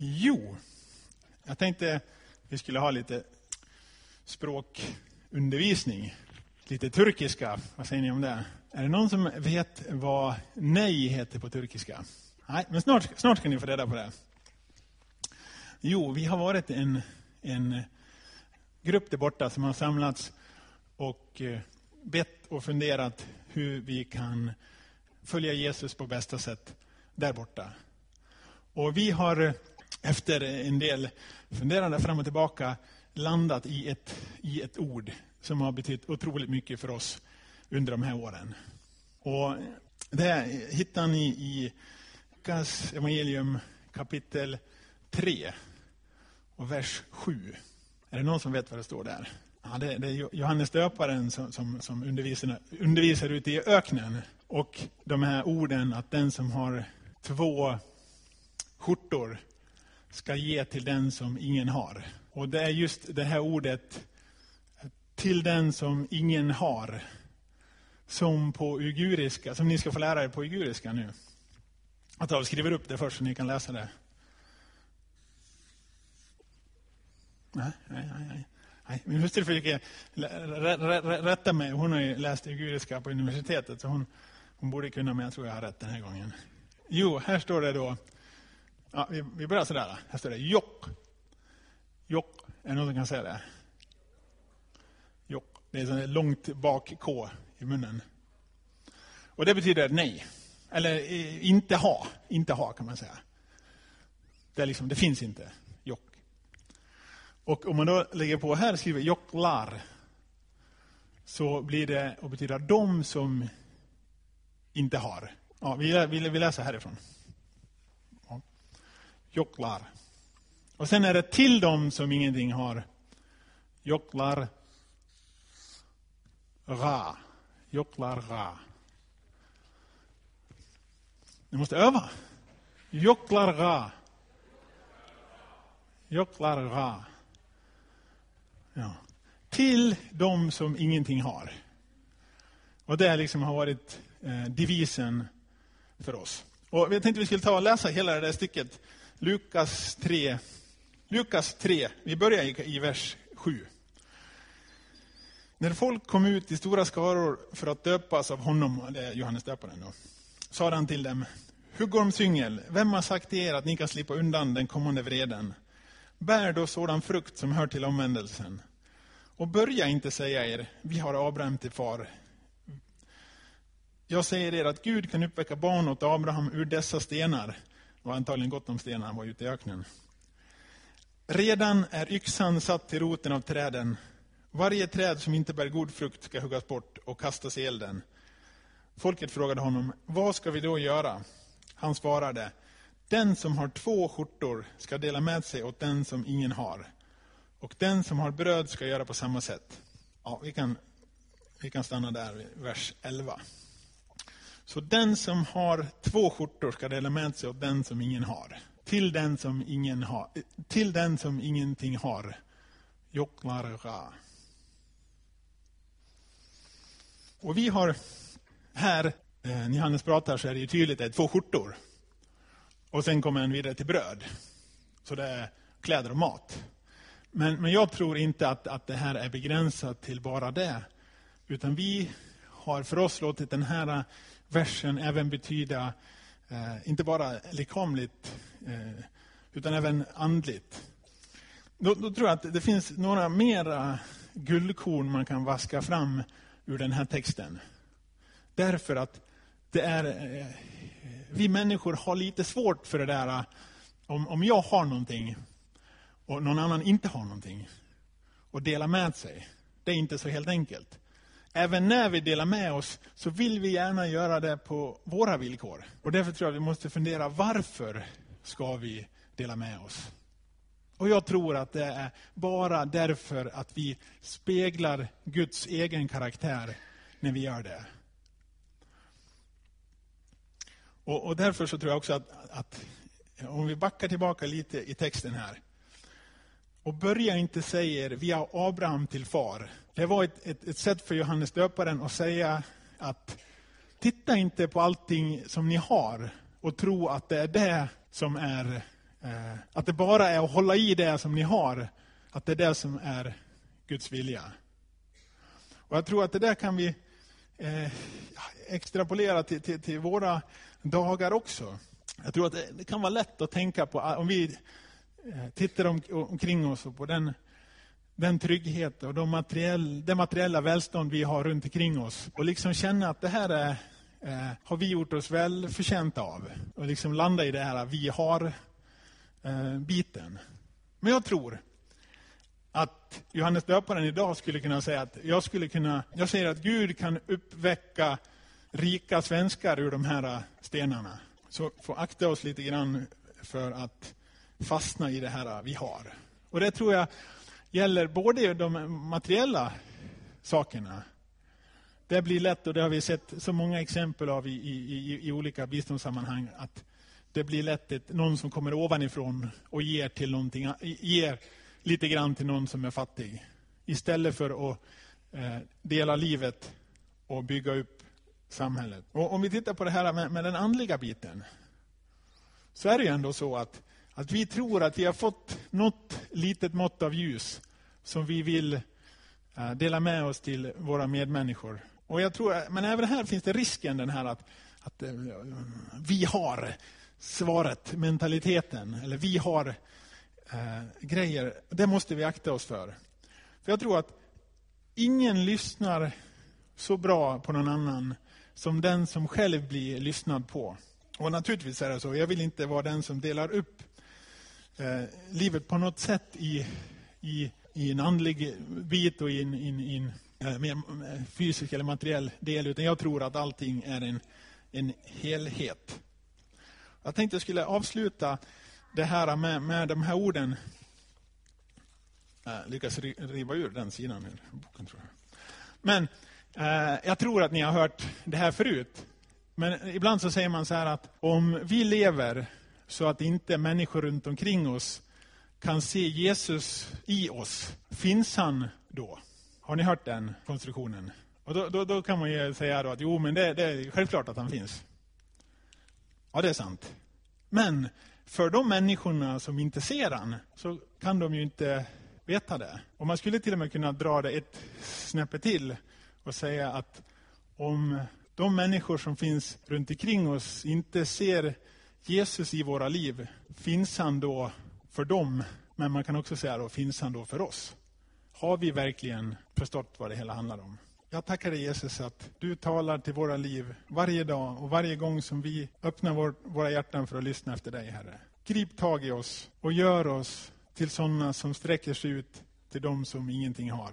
Jo, jag tänkte vi skulle ha lite språkundervisning. Lite turkiska, vad säger ni om det? Är det någon som vet vad nej heter på turkiska? Nej, men snart, snart ska ni få reda på det. Jo, vi har varit en, en grupp där borta som har samlats och eh, bett och funderat hur vi kan följa Jesus på bästa sätt där borta. Och vi har eh, efter en del funderande fram och tillbaka landat i ett, i ett ord som har betytt otroligt mycket för oss under de här åren. Och det hittar ni i Lukas evangelium kapitel 3 och vers 7. Är det någon som vet vad det står där? Ja, det, det är Johannes döparen som, som, som undervisar, undervisar ute i öknen. Och de här orden att den som har två skjortor ska ge till den som ingen har. Och det är just det här ordet, till den som ingen har, som på uiguriska, som ni ska få lära er på uiguriska nu. Att jag skriver upp det först så ni kan läsa det. Nej, nej, nej. nej. Min hustru försöker rätta mig. Hon har ju läst uiguriska på universitetet, så hon, hon borde kunna, men jag tror jag har rätt den här gången. Jo, här står det då, ja, vi, vi börjar sådär. Här står det jock. Jock, är det någon som kan säga det? Jock, det är ett långt bak K i munnen. Och det betyder nej. Eller eh, inte ha, inte ha kan man säga. Det, är liksom, det finns inte, jock. Och om man då lägger på här och skriver jocklar, så blir det och betyder de som inte har. Ja, vi, vi, vi läser härifrån. Joklar. Jocklar. Och sen är det till dem som ingenting har. Jocklar ra. Jocklar ra. Ni måste öva. Jocklar ra. Jocklar ra. Ja. Till dem som ingenting har. Och det liksom har varit eh, devisen för oss. Och jag tänkte vi skulle ta och läsa hela det där stycket. Lukas 3. Lukas 3, vi börjar i, i vers 7. När folk kom ut i stora skaror för att döpas av honom, det är Johannes döparen då, sade han till dem, Huggormsyngel, vem har sagt till er att ni kan slippa undan den kommande vreden? Bär då sådan frukt som hör till omvändelsen. Och börja inte säga er, vi har Abraham till far. Jag säger er att Gud kan uppväcka barn åt Abraham ur dessa stenar. Det var antagligen gott om stenar, han var ute i öknen. Redan är yxan satt till roten av träden. Varje träd som inte bär god frukt ska huggas bort och kastas i elden. Folket frågade honom, vad ska vi då göra? Han svarade, den som har två skjortor ska dela med sig åt den som ingen har. Och den som har bröd ska göra på samma sätt. Ja, vi, kan, vi kan stanna där, vers 11. Så den som har två skjortor ska dela med sig åt den som ingen har. Till den som, ingen har, till den som ingenting har. Joklara. Och vi har här, eh, när Johannes pratar så är det ju tydligt, det är två skjortor. Och sen kommer han vidare till bröd. Så det är kläder och mat. Men, men jag tror inte att, att det här är begränsat till bara det. Utan vi har för oss låtit den här versen även betyda, eh, inte bara lekamligt, eh, utan även andligt. Då, då, tror jag att det finns några mera guldkorn man kan vaska fram ur den här texten. Därför att det är, eh, vi människor har lite svårt för det där, eh, om, om jag har någonting och någon annan inte har någonting, och dela med sig. Det är inte så helt enkelt. Även när vi delar med oss så vill vi gärna göra det på våra villkor. Och därför tror jag vi måste fundera, varför ska vi dela med oss? Och jag tror att det är bara därför att vi speglar Guds egen karaktär när vi gör det. Och, och därför så tror jag också att, att, om vi backar tillbaka lite i texten här. Och börja inte säga vi har Abraham till far. Det var ett, ett, ett sätt för Johannes döparen att säga att titta inte på allting som ni har och tro att det är det som är eh, att det bara är att hålla i det som ni har, att det är det som är Guds vilja. Och Jag tror att det där kan vi eh, extrapolera till, till, till, våra dagar också. Jag tror att det, det, kan vara lätt att tänka på, om vi Eh, tittar om, omkring oss och på den, den trygghet och de materiell, det materiella välstånd vi har runt omkring oss och liksom känna att det här är, eh, har vi gjort oss väl förtjänta av. Och liksom landa i det här vi har-biten. Eh, Men jag tror att Johannes döparen idag skulle kunna säga att jag skulle kunna, jag säger att Gud kan uppväcka rika svenskar ur de här eh, stenarna. Så får akta oss lite grann för att fastna i det här vi har. Och det tror jag gäller både de materiella sakerna. Det blir lätt, och det har vi sett så många exempel av i, i, i olika biståndssammanhang, att det blir lätt ett, någon som kommer ovanifrån och ger till någonting, ger lite grann till någon som är fattig. Istället för att eh, dela livet och bygga upp samhället. Och om vi tittar på det här med, med den andliga biten, så är det ju ändå så att, att vi tror att vi har fått något litet mått av ljus som vi vill eh, dela med oss till våra medmänniskor. Och jag tror, men även här finns det risken den här att, att eh, vi har svaret, mentaliteten, eller vi har eh, grejer. Det måste vi akta oss för. För jag tror att ingen lyssnar så bra på någon annan som den som själv blir lyssnad på. Och naturligtvis är det så. Jag vill inte vara den som delar upp eh, livet på något sätt i, i, i en andlig bit och i en, in, in, eh, mer eh, fysisk eller materiell del. Utan jag tror att allting är en, en helhet. Jag tänkte jag skulle avsluta det här med, med de här orden. Jag lyckas riva ur den sidan i boken, tror jag. Men eh, jag tror att ni har hört det här förut. Men ibland så säger man så här att om vi lever så att inte människor runt omkring oss kan se Jesus i oss, finns han då? Har ni hört den konstruktionen? Och då, då, då kan man ju säga att jo, men det, det är självklart att han finns. Ja, det är sant. Men för de människorna som inte ser han, så kan de ju inte veta det. Och man skulle till och med kunna dra det ett snäppe till och säga att om de människor som finns runt omkring oss inte ser Jesus i våra liv, finns han då för dem? Men man kan också säga då, finns han då för oss? Har vi verkligen förstått vad det hela handlar om? Jag tackar dig Jesus att du talar till våra liv varje dag och varje gång som vi öppnar vår, våra hjärtan för att lyssna efter dig, Herre. Grip tag i oss och gör oss till sådana som sträcker sig ut till dem som ingenting har.